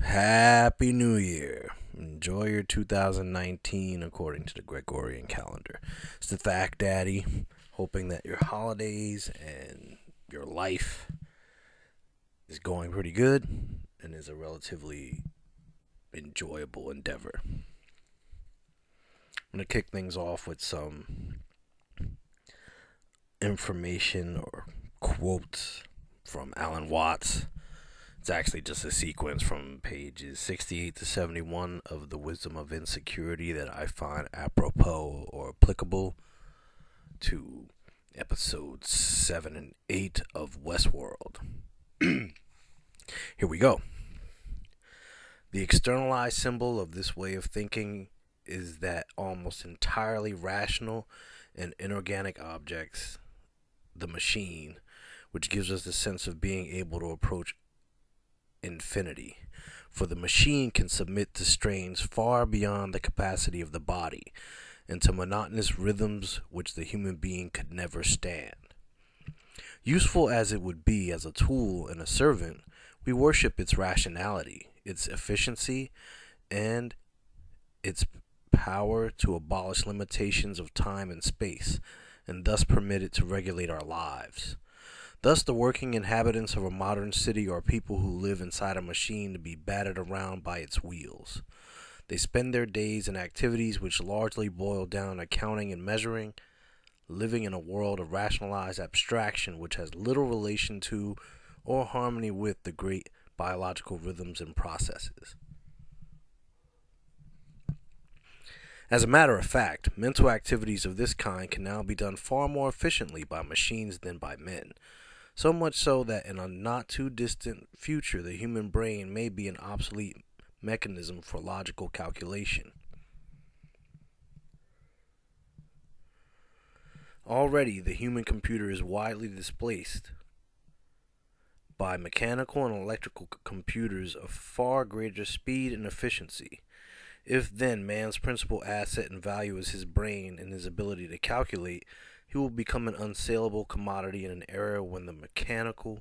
Happy New Year. Enjoy your 2019 according to the Gregorian calendar. It's the Fact Daddy, hoping that your holidays and your life is going pretty good and is a relatively enjoyable endeavor. I'm going to kick things off with some information or quotes from Alan Watts. It's actually just a sequence from pages 68 to 71 of The Wisdom of Insecurity that I find apropos or applicable to episodes 7 and 8 of Westworld. Here we go. The externalized symbol of this way of thinking is that almost entirely rational and inorganic objects, the machine, which gives us the sense of being able to approach infinity. For the machine can submit to strains far beyond the capacity of the body, and to monotonous rhythms which the human being could never stand. Useful as it would be as a tool and a servant, we worship its rationality, its efficiency, and its power to abolish limitations of time and space, and thus permit it to regulate our lives. Thus, the working inhabitants of a modern city are people who live inside a machine to be battered around by its wheels. They spend their days in activities which largely boil down to counting and measuring, living in a world of rationalized abstraction which has little relation to or harmony with the great biological rhythms and processes. As a matter of fact, mental activities of this kind can now be done far more efficiently by machines than by men. So much so that in a not too distant future, the human brain may be an obsolete mechanism for logical calculation. Already, the human computer is widely displaced by mechanical and electrical computers of far greater speed and efficiency. If then man's principal asset and value is his brain and his ability to calculate, he will become an unsaleable commodity in an era when the mechanical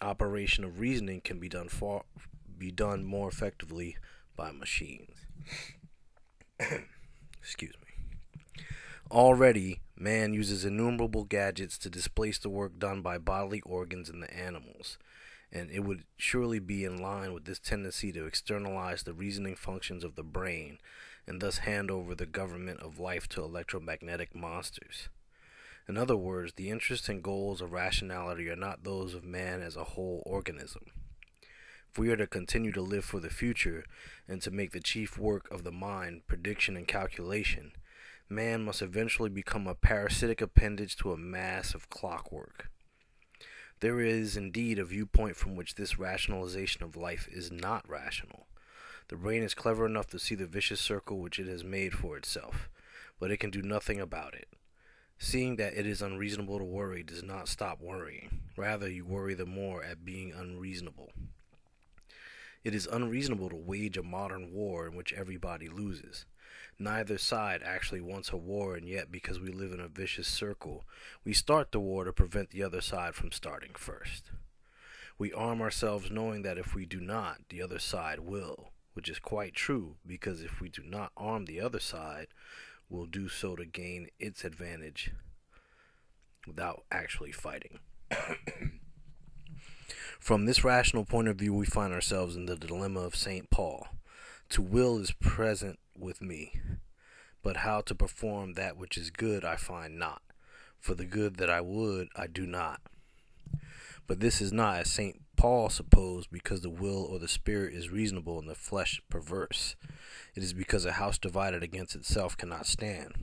operation of reasoning can be done far be done more effectively by machines. Excuse me. Already, man uses innumerable gadgets to displace the work done by bodily organs in the animals, and it would surely be in line with this tendency to externalize the reasoning functions of the brain and thus hand over the government of life to electromagnetic monsters. In other words, the interests and goals of rationality are not those of man as a whole organism. If we are to continue to live for the future and to make the chief work of the mind prediction and calculation, man must eventually become a parasitic appendage to a mass of clockwork. There is indeed a viewpoint from which this rationalization of life is not rational. The brain is clever enough to see the vicious circle which it has made for itself, but it can do nothing about it. Seeing that it is unreasonable to worry does not stop worrying. Rather, you worry the more at being unreasonable. It is unreasonable to wage a modern war in which everybody loses. Neither side actually wants a war, and yet, because we live in a vicious circle, we start the war to prevent the other side from starting first. We arm ourselves knowing that if we do not, the other side will which is quite true because if we do not arm the other side, we'll do so to gain its advantage without actually fighting. From this rational point of view, we find ourselves in the dilemma of St. Paul. To will is present with me, but how to perform that which is good I find not. For the good that I would, I do not. But this is not, as St. Paul supposed because the will or the spirit is reasonable and the flesh perverse. It is because a house divided against itself cannot stand.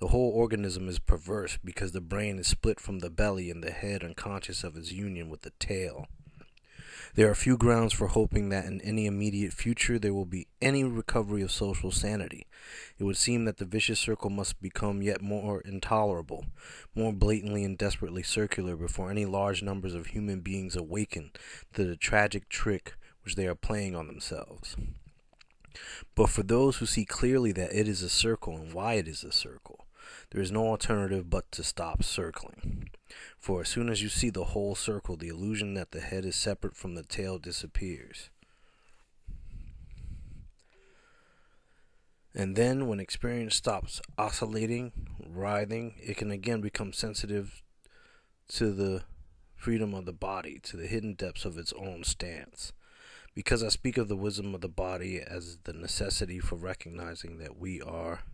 The whole organism is perverse because the brain is split from the belly and the head unconscious of its union with the tail. There are few grounds for hoping that in any immediate future there will be any recovery of social sanity. It would seem that the vicious circle must become yet more intolerable, more blatantly and desperately circular before any large numbers of human beings awaken to the tragic trick which they are playing on themselves. But for those who see clearly that it is a circle and why it is a circle, There is no alternative but to stop circling. For as soon as you see the whole circle, the illusion that the head is separate from the tail disappears. And then, when experience stops oscillating, writhing, it can again become sensitive to the freedom of the body, to the hidden depths of its own stance. Because I speak of the wisdom of the body as the necessity for recognizing that we are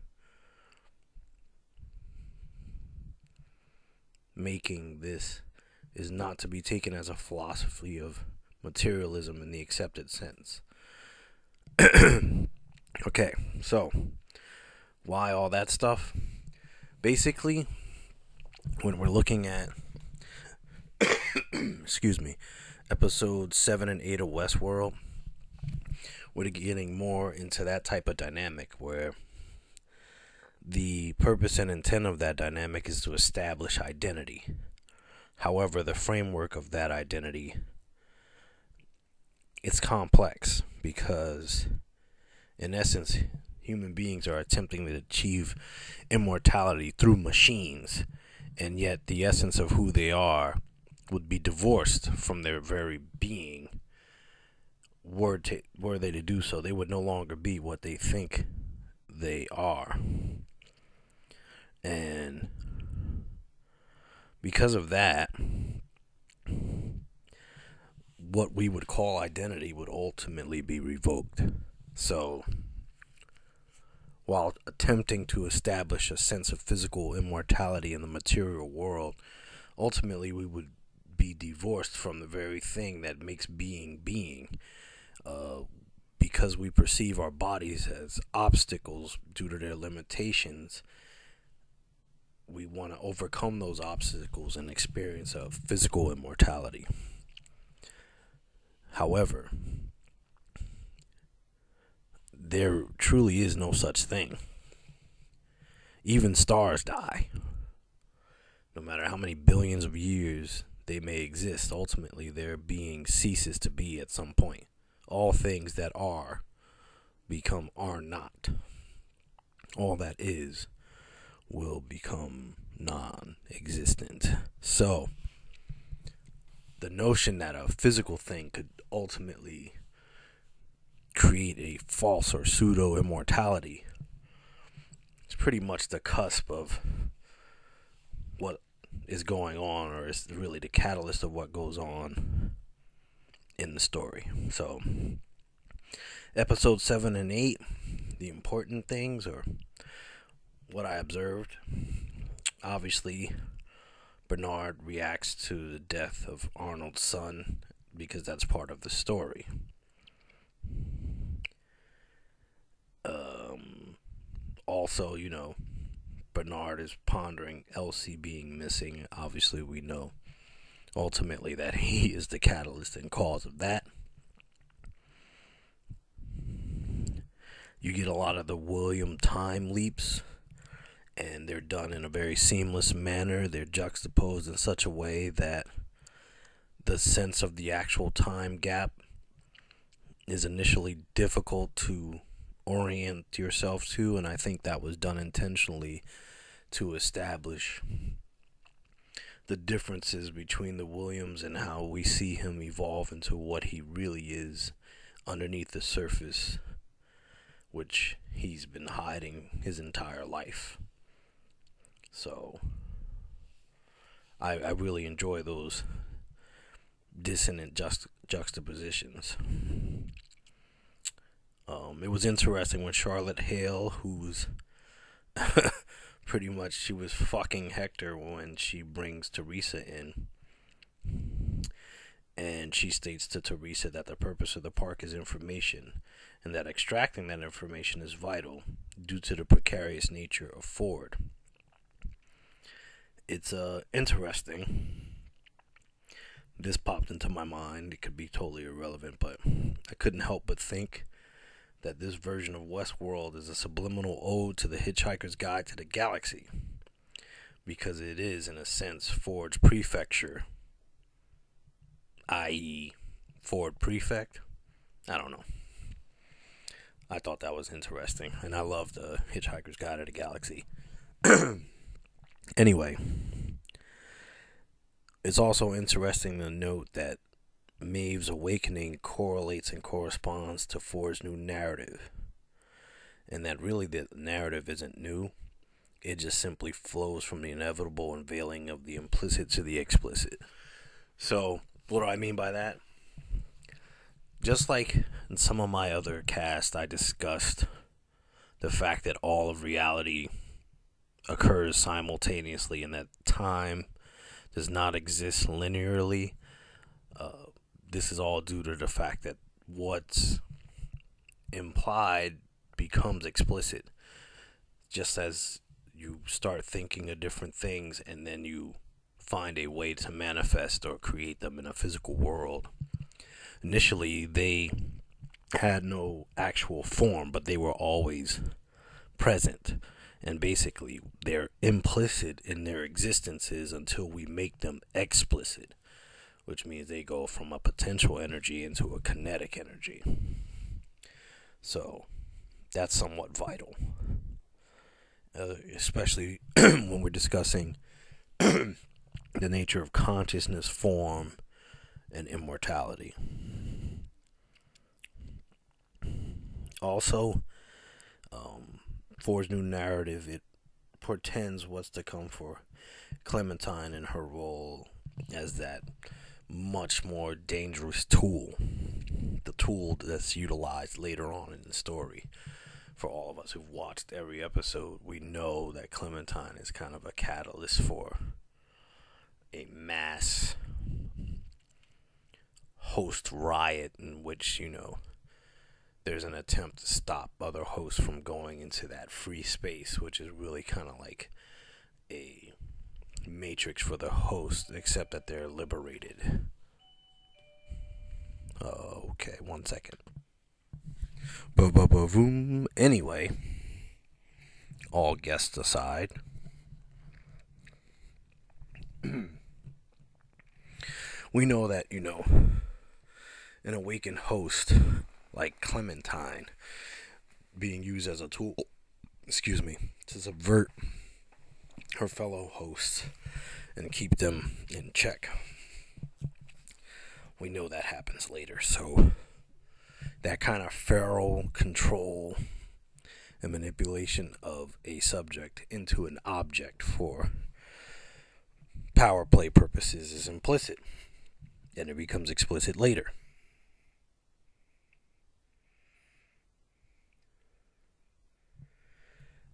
making this is not to be taken as a philosophy of materialism in the accepted sense. Okay, so why all that stuff? Basically, when we're looking at, excuse me, episode 7 and 8 of Westworld, we're getting more into that type of dynamic where the purpose and intent of that dynamic is to establish identity. However, the framework of that identity it's complex because in essence, human beings are attempting to achieve immortality through machines, and yet the essence of who they are would be divorced from their very being. Were, to, were they to do so, they would no longer be what they think they are. And because of that, what we would call identity would ultimately be revoked. So, while attempting to establish a sense of physical immortality in the material world, ultimately we would be divorced from the very thing that makes being being. Uh, because we perceive our bodies as obstacles due to their limitations, we want to overcome those obstacles and experience a physical immortality. However, there truly is no such thing. Even stars die. No matter how many billions of years they may exist, ultimately their being ceases to be at some point. All things that are become are not. All that is will become non existent. So, the notion that a physical thing could ultimately create a false or pseudo immortality. It's pretty much the cusp of what is going on, or is really the catalyst of what goes on in the story. So, episode 7 and 8, the important things, or what I observed. Obviously, Bernard reacts to the death of Arnold's son because that's part of the story. Um, also, you know, Bernard is pondering Elsie being missing. Obviously, we know ultimately that he is the catalyst and cause of that. You get a lot of the William time leaps, and they're done in a very seamless manner. They're juxtaposed in such a way that the sense of the actual time gap is initially difficult to orient yourself to, and I think that was done intentionally to establish the differences between the Williams and how we see him evolve into what he really is underneath the surface, which he's been hiding his entire life. So, I, I really enjoy those dissonant just, juxtapositions. Um, it was interesting when Charlotte Hale, who's pretty much she was fucking Hector when she brings Teresa in. And she states to Teresa that the purpose of the park is information, and that extracting that information is vital due to the precarious nature of Ford. It's uh, interesting. This popped into my mind. It could be totally irrelevant, but I couldn't help but think that this version of Westworld is a subliminal ode to the Hitchhiker's Guide to the Galaxy, because it is, in a sense, Ford's prefecture, i.e., Ford Prefect. I don't know. I thought that was interesting, and I love the Hitchhiker's Guide to the Galaxy. anyway, it's also interesting to note that Maeve's awakening correlates and corresponds to Ford's new narrative. And that really the narrative isn't new. It just simply flows from the inevitable unveiling of the implicit to the explicit. So, what do I mean by that? Just like in some of my other casts, I discussed the fact that all of reality occurs simultaneously and that time does not exist linearly. Uh, this is all due to the fact that what's implied becomes explicit just as you start thinking of different things and then you find a way to manifest or create them in a physical world. Initially, they had no actual form, but they were always present. And basically, they're implicit in their existences until we make them explicit which means they go from a potential energy into a kinetic energy. So that's somewhat vital, uh, especially when we're discussing the nature of consciousness, form, and immortality. Also, Ford's new narrative it portends what's to come for Clementine and her role as that much more dangerous tool. The tool that's utilized later on in the story. For all of us who've watched every episode, we know that Clementine is kind of a catalyst for a mass host riot in which, you know, there's an attempt to stop other hosts from going into that free space, which is really kind of like a matrix for the host, except that they're liberated. Okay, one second. Ba-ba-ba-boom. Anyway, all guests aside, we know that, you know, an awakened host like Clementine being used as a tool, excuse me, to subvert her fellow hosts and keep them in check. We know that happens later, so that kind of feral control and manipulation of a subject into an object for power play purposes is implicit and it becomes explicit later.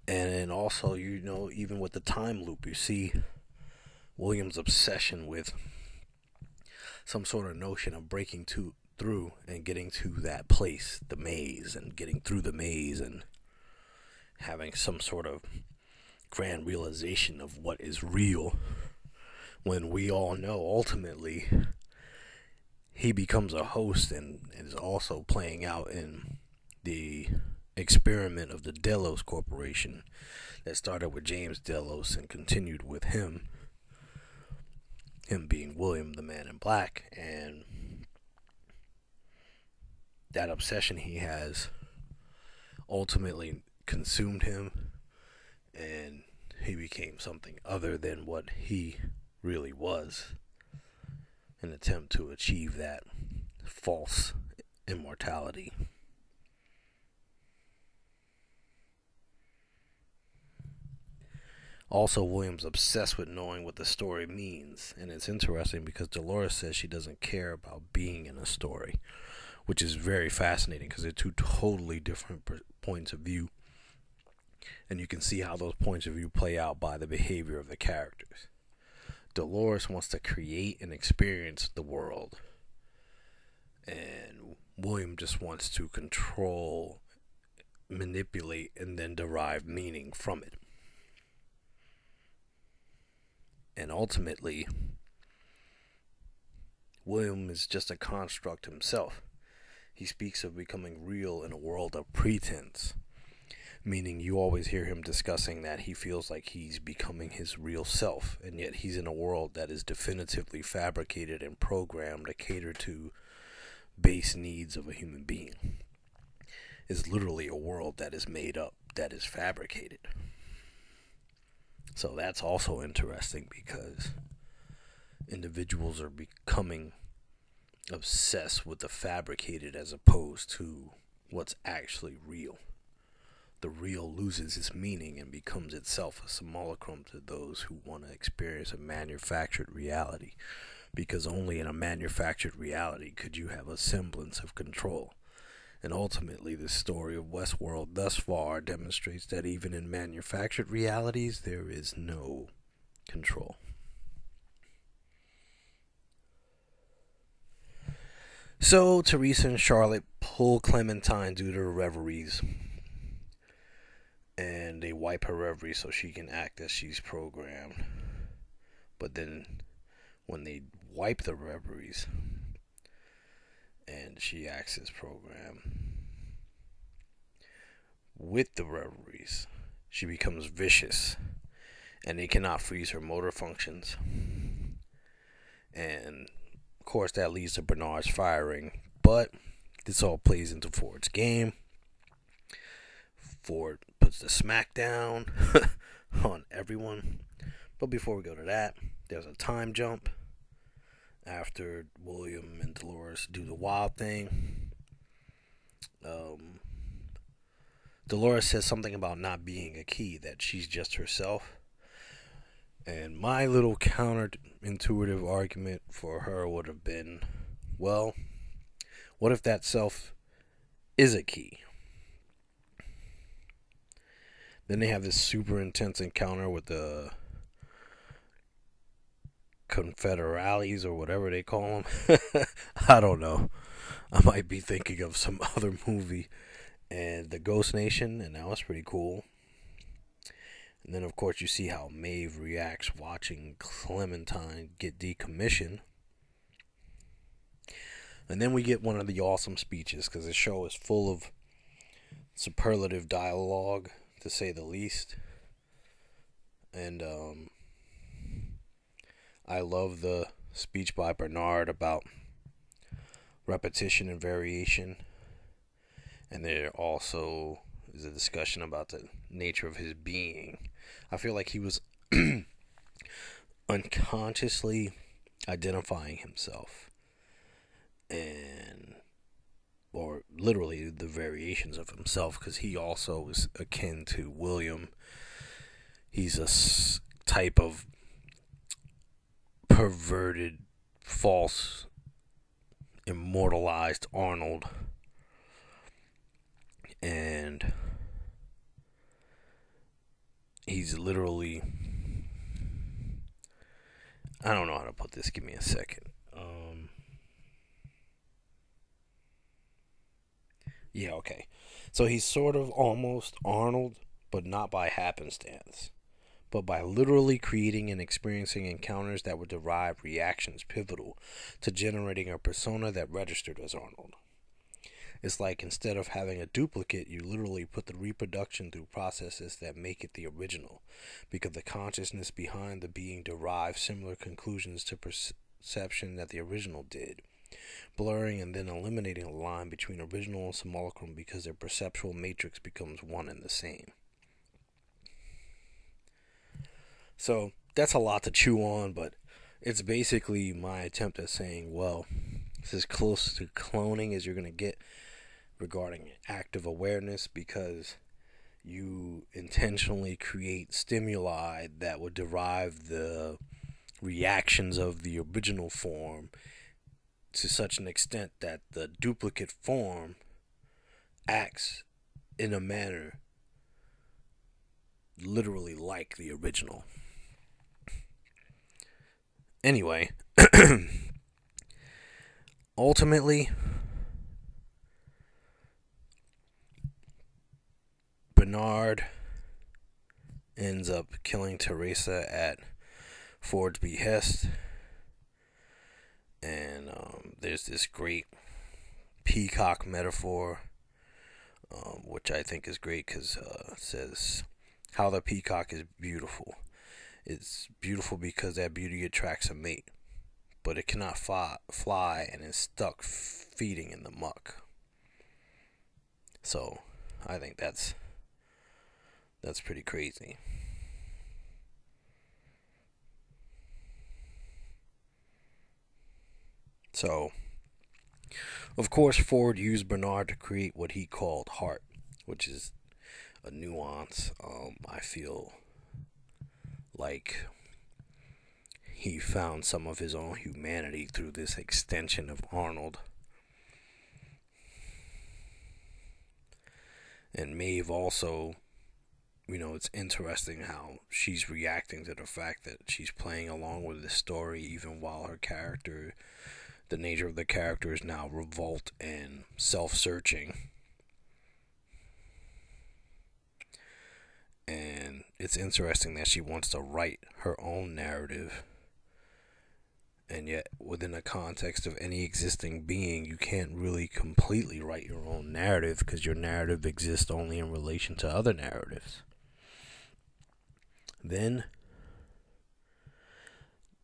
And then also, you know, even with the time loop, you see William's obsession with some sort of notion of breaking to, through and getting to that place, the maze, and getting through the maze and having some sort of grand realization of what is real. When we all know ultimately he becomes a host and is also playing out in the experiment of the Delos Corporation that started with James Delos and continued with him, him being William the Man in Black, and that obsession he has ultimately consumed him and he became something other than what he really was an attempt to achieve that false immortality. Also, Williams obsessed with knowing what the story means, and it's interesting because Dolores says she doesn't care about being in a story, which is very fascinating because they're two totally different points of view, and you can see how those points of view play out by the behavior of the characters. Dolores wants to create and experience the world, and William just wants to control, manipulate, and then derive meaning from it. And ultimately, William is just a construct himself. He speaks of becoming real in a world of pretense, meaning you always hear him discussing that he feels like he's becoming his real self, and yet he's in a world that is definitively fabricated and programmed to cater to base needs of a human being. Is literally a world that is made up, that is fabricated. So that's also interesting because individuals are becoming obsessed with the fabricated as opposed to what's actually real. The real loses its meaning and becomes itself a simulacrum to those who want to experience a manufactured reality, because only in a manufactured reality could you have a semblance of control. And ultimately, the story of Westworld thus far demonstrates that even in manufactured realities, there is no control. So Teresa and Charlotte pull Clementine due to her reveries. And they wipe her reveries so she can act as she's programmed. But then when they wipe the reveries acts as programmed with the reveries, she becomes vicious and they cannot freeze her motor functions. And of course, that leads to Bernard's firing, but this all plays into Ford's game. Ford puts the smackdown on everyone. But before we go to that, there's a time jump after William and Dolores do the wild thing. Um, Dolores says something about not being a key, that she's just herself. And my little counterintuitive argument for her would have been well, what if that self is a key? Then they have this super intense encounter with the Confederales or whatever they call them. I don't know. I might be thinking of some other movie and the Ghost Nation, and that was pretty cool. And then, of course, you see how Maeve reacts watching Clementine get decommissioned. And then we get one of the awesome speeches because the show is full of superlative dialogue, to say the least. And um, I love the speech by Bernard about repetition and variation. And there also is a discussion about the nature of his being I feel like he was unconsciously identifying himself and or literally the variations of himself because he also is akin to William. He's a type of perverted, false, immortalized Arnold. And he's literally I don't know how to put this. Give me a second. Um, yeah, okay. So he's sort of almost Arnold, but not by happenstance, but by literally creating and experiencing encounters that would derive reactions pivotal to generating a persona that registered as Arnold. It's like instead of having a duplicate, you literally put the reproduction through processes that make it the original, because the consciousness behind the being derives similar conclusions to perception that the original did, blurring and then eliminating a line between original and simulacrum because their perceptual matrix becomes one and the same. So that's a lot to chew on, but it's basically my attempt at saying, well, it's as close to cloning as you're going to get regarding active awareness because you intentionally create stimuli that would derive the reactions of the original form to such an extent that the duplicate form acts in a manner literally like the original. Anyway, ultimately, Bernard ends up killing Teresa at Ford's behest. And um, there's this great peacock metaphor, um, which I think is great because uh, it says how the peacock is beautiful. It's beautiful because that beauty attracts a mate, but it cannot fly, fly and is stuck feeding in the muck. So, I think that's that's pretty crazy. So, of course, Ford used Bernard to create what he called heart, which is a nuance um, I feel like he found some of his own humanity through this extension of Arnold. And Maeve also, you know, it's interesting how she's reacting to the fact that she's playing along with the story even while her character, the nature of the character is now revolt and self searching. And it's interesting that she wants to write her own narrative. And yet within the context of any existing being you can't really completely write your own narrative because your narrative exists only in relation to other narratives. Then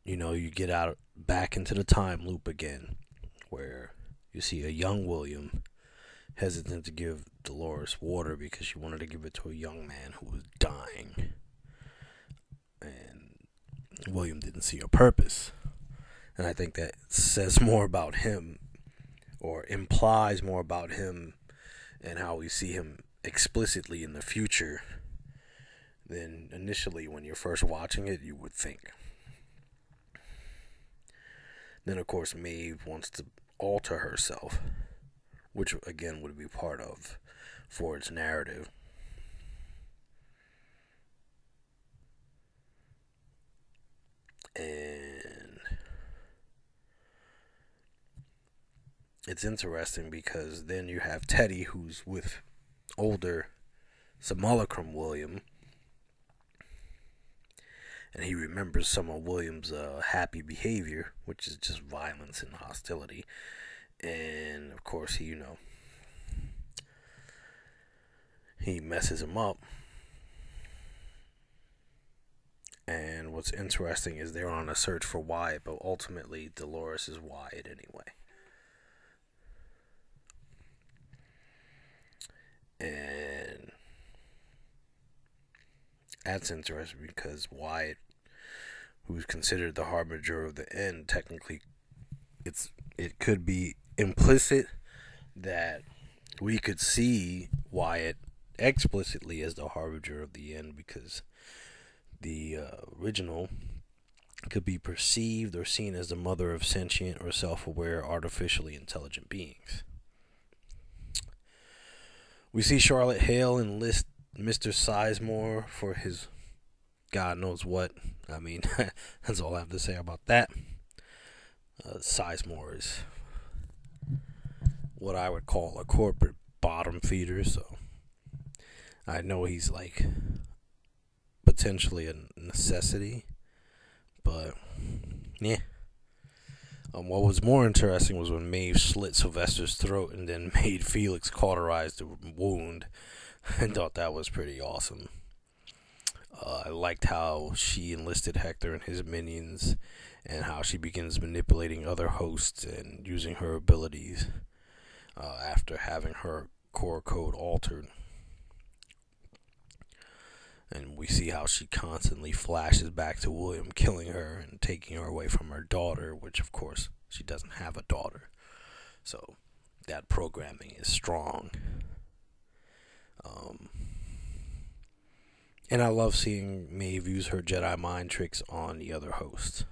you know you get out back into the time loop again where you see a young william hesitant to give dolores water because she wanted to give it to a young man who was dying. And william didn't see a purpose. And I think that says more about him or implies more about him and how we see him explicitly in the future than initially when you're first watching it you would think. Then, of course, Maeve wants to alter herself, which again would be part of Ford's narrative. And it's interesting because then you have Teddy, who's with older Simulacrum William, and he remembers some of William's uh, happy behavior, which is just violence and hostility. And of course, he, you know, he messes him up. And what's interesting is they're on a search for Wyatt, but ultimately Dolores is Wyatt anyway. And that's interesting because Wyatt, who's considered the harbinger of the end, technically, it's it could be implicit that we could see Wyatt explicitly as the harbinger of the end because the uh, original could be perceived or seen as the mother of sentient or self aware artificially intelligent beings. We see Charlotte Hale enlist Mr. Sizemore for his God knows what. I mean, that's all I have to say about that. Uh, Sizemore is what I would call a corporate bottom feeder, so I know he's like potentially a necessity, but yeah. Um, what was more interesting was when Maeve slit Sylvester's throat and then made Felix cauterize the wound. I thought that was pretty awesome. Uh, I liked how she enlisted Hector and his minions, and how she begins manipulating other hosts and using her abilities uh, after having her core code altered. And we see how she constantly flashes back to William killing her and taking her away from her daughter, which, of course, she doesn't have a daughter. So that programming is strong. Um, and I love seeing Maeve use her Jedi mind tricks on the other hosts.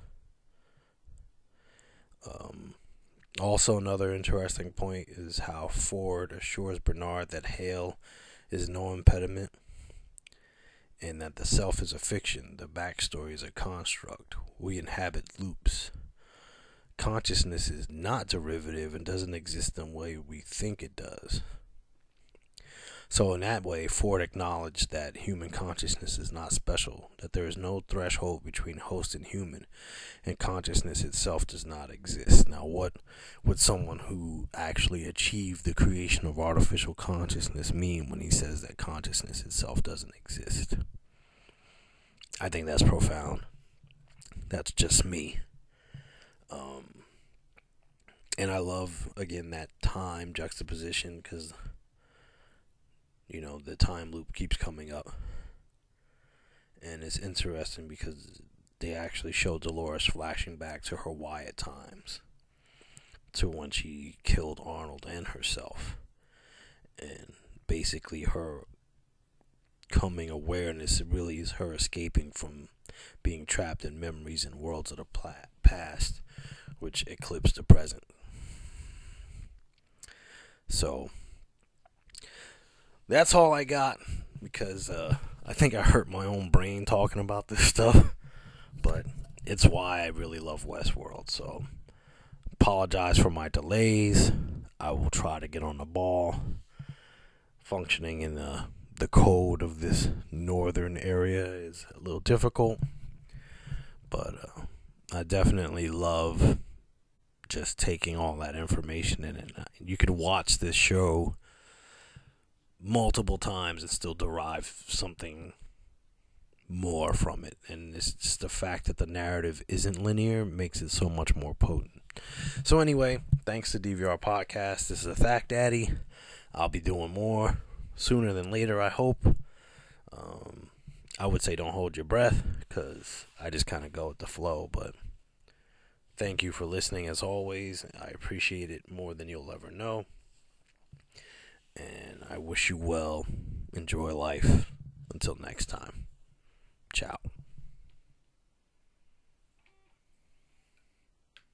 Um, also, another interesting point is how Ford assures Bernard that Hale is no impediment and that the self is a fiction, the backstory is a construct. We inhabit loops. Consciousness is not derivative and doesn't exist in the way we think it does. So, in that way, Ford acknowledged that human consciousness is not special, that there is no threshold between host and human, and consciousness itself does not exist. Now, what would someone who actually achieved the creation of artificial consciousness mean when he says that consciousness itself doesn't exist? I think that's profound. That's just me. Um, and I love, again, that time juxtaposition because you know, the time loop keeps coming up. And it's interesting because they actually show Dolores flashing back to her Wyatt times. to when she killed Arnold and herself. And basically, her coming awareness really is her escaping from being trapped in memories and worlds of the past, which eclipse the present. So, that's all I got because uh, I think I hurt my own brain talking about this stuff. But it's why I really love Westworld. So, apologize for my delays. I will try to get on the ball. Functioning in the the code of this northern area is a little difficult, but uh, I definitely love just taking all that information in, and you could watch this show multiple times and still derive something more from it. And it's just the fact that the narrative isn't linear makes it so much more potent. So, anyway, thanks to DVR Podcast. This is a Thack Daddy. I'll be doing more sooner than later, I hope. Um, I would say don't hold your breath because I just kind of go with the flow. But thank you for listening as always. I appreciate it more than you'll ever know. And I wish you well. Enjoy life. Until next time. Ciao.